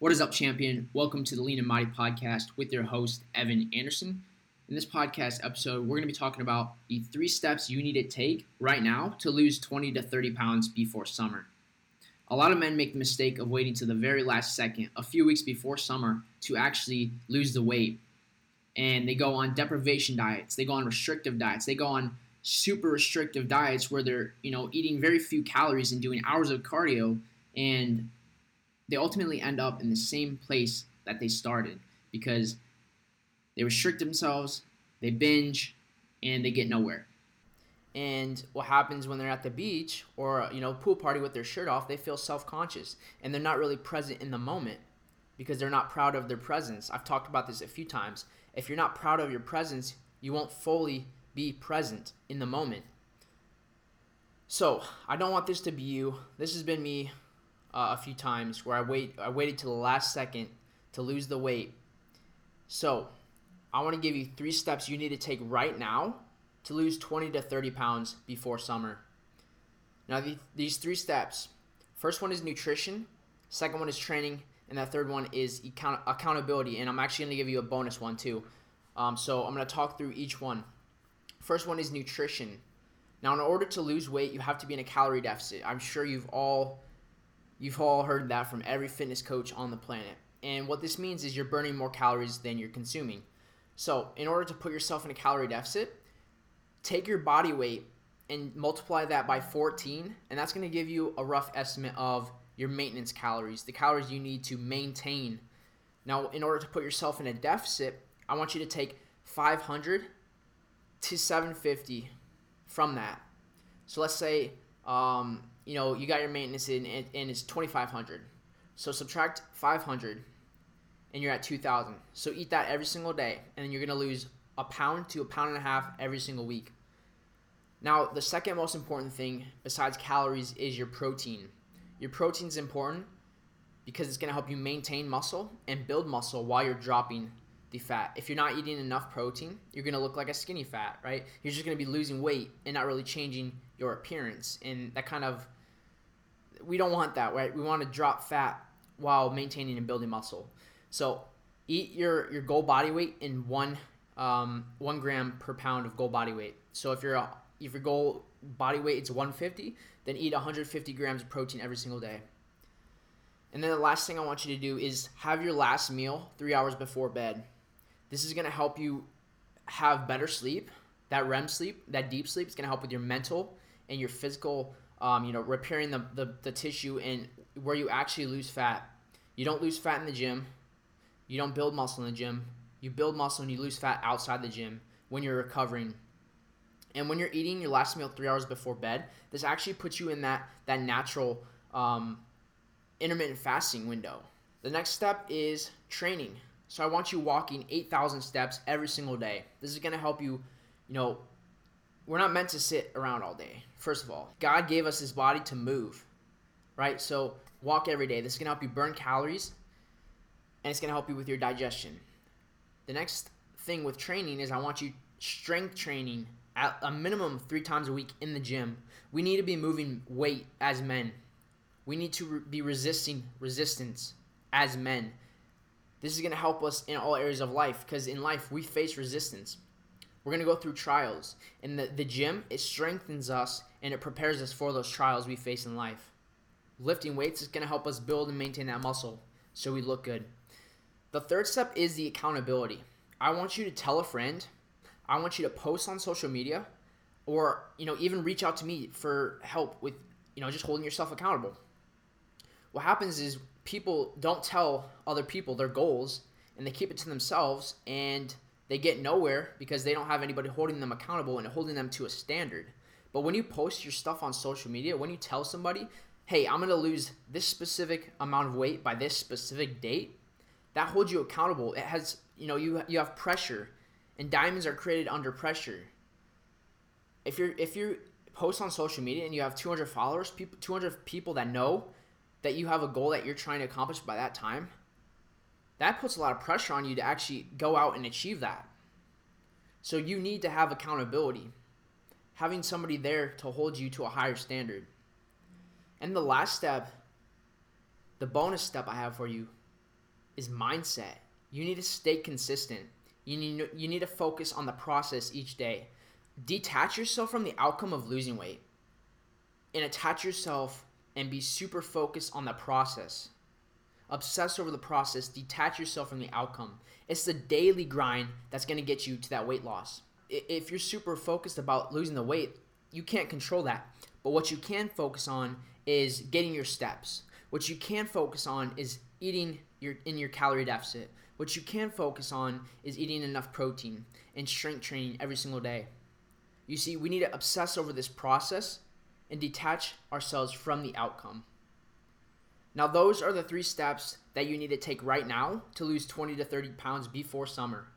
What is up, champion? Welcome to the Lean and Mighty podcast with your host, Evan Anderson. In this podcast episode, we're going to be talking about the three steps you need to take right now to lose 20 to 30 pounds before summer. A lot of men make the mistake of waiting to the very last second, a few weeks before summer, to actually lose the weight. And they go on deprivation diets, they go on restrictive diets, they go on super restrictive diets where they're, you know, eating very few calories and doing hours of cardio and they ultimately end up in the same place that they started because they restrict themselves, they binge, and they get nowhere. And what happens when they're at the beach or you know pool party with their shirt off, they feel self-conscious and they're not really present in the moment because they're not proud of their presence. I've talked about this a few times. If you're not proud of your presence, you won't fully be present in the moment. So, I don't want this to be you. This has been me uh, a few times where I wait I waited to the last second to lose the weight. So, I want to give you three steps you need to take right now to lose 20 to 30 pounds before summer. Now, the, these three steps first one is nutrition, second one is training, and that third one is account- accountability. And I'm actually going to give you a bonus one too. Um, so, I'm going to talk through each one. First one is nutrition. Now, in order to lose weight, you have to be in a calorie deficit. I'm sure you've all You've all heard that from every fitness coach on the planet. And what this means is you're burning more calories than you're consuming. So, in order to put yourself in a calorie deficit, take your body weight and multiply that by 14, and that's going to give you a rough estimate of your maintenance calories, the calories you need to maintain. Now, in order to put yourself in a deficit, I want you to take 500 to 750 from that. So let's say um, you know, you got your maintenance in and, and it's 2500 So subtract 500 and you're at 2000 So eat that every single day and you're to lose a pound to a pound and a half every single week. Now, the second most important thing besides calories is your protein. Your protein is important because it's going to help you maintain muscle and build muscle while you're dropping the fat. If you're not eating enough protein, you're going to look like a skinny fat, right? You're just going to be losing weight and not really changing your appearance. And that kind of we don't want that, right? We want to drop fat while maintaining and building muscle. So eat your your goal body weight in one um, one gram per pound of goal body weight. So if your if your goal body weight is 150, then eat 150 grams of protein every single day. And then the last thing I want you to do is have your last meal three hours before bed. This is to help you have better sleep. That REM sleep, that deep sleep, is to help with your mental and your physical um, you know, repairing the, the, the tissue and where you actually lose fat. You don't lose fat in the gym. You don't build muscle in the gym. You build muscle and you lose fat outside the gym when you're recovering. And when you're eating your last meal three hours before bed, this actually puts you in that that natural um, intermittent fasting window. The next step is training. So I want you walking 8,000 steps every single day. This is going to help you, you know, we're not meant to sit around all day. First of all, God gave us his body to move, right? So walk every day. This is gonna help you burn calories, and it's gonna help you with your digestion. The next thing with training is I want you strength training at a minimum three times a week in the gym. We need to be moving weight as men. We need to re- be resisting resistance as men. This is going to help us in all areas of life because in life we face resistance. We're going to go through trials. In the, the gym, it strengthens us and it prepares us for those trials we face in life. Lifting weights is going to help us build and maintain that muscle so we look good. The third step is the accountability. I want you to tell a friend. I want you to post on social media or, you know, even reach out to me for help with, you know, just holding yourself accountable. What happens is people don't tell other people their goals and they keep it to themselves and – they get nowhere because they don't have anybody holding them accountable and holding them to a standard. But when you post your stuff on social media, when you tell somebody, hey, I'm going to lose this specific amount of weight by this specific date, that holds you accountable. It has, you know, you, you have pressure and diamonds are created under pressure. If you're, if you post on social media and you have 200 followers, people, 200 people that know that you have a goal that you're trying to accomplish by that time, that puts a lot of pressure on you to actually go out and achieve that. So you need to have accountability, having somebody there to hold you to a higher standard. And the last step, the bonus step I have for you, is mindset. You need to stay consistent. You need, you need to focus on the process each day. Detach yourself from the outcome of losing weight and attach yourself and be super focused on the process. Obsess over the process, detach yourself from the outcome. It's the daily grind that's going to get you to that weight loss. If you're super focused about losing the weight, you can't control that. But what you can focus on is getting your steps. What you can focus on is eating your in your calorie deficit. What you can focus on is eating enough protein and strength training every single day. You see, we need to obsess over this process and detach ourselves from the outcome. Now, those are the three steps that you need to take right now to lose 20 to 30 pounds before summer.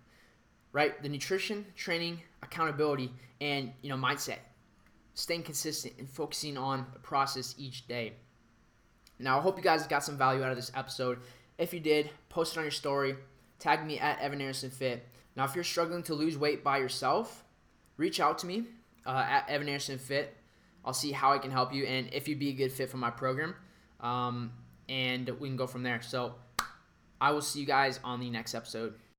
Right? The nutrition, training, accountability, and you know, mindset. Staying consistent and focusing on the process each day. Now, I hope you guys got some value out of this episode. If you did, post it on your story. Tag me at Evan Anderson Fit. Now, if you're struggling to lose weight by yourself, reach out to me uh, at Evan Anderson Fit. I'll see how I can help you and if you'd be a good fit for my program. Um, and we can go from there. So I will see you guys on the next episode.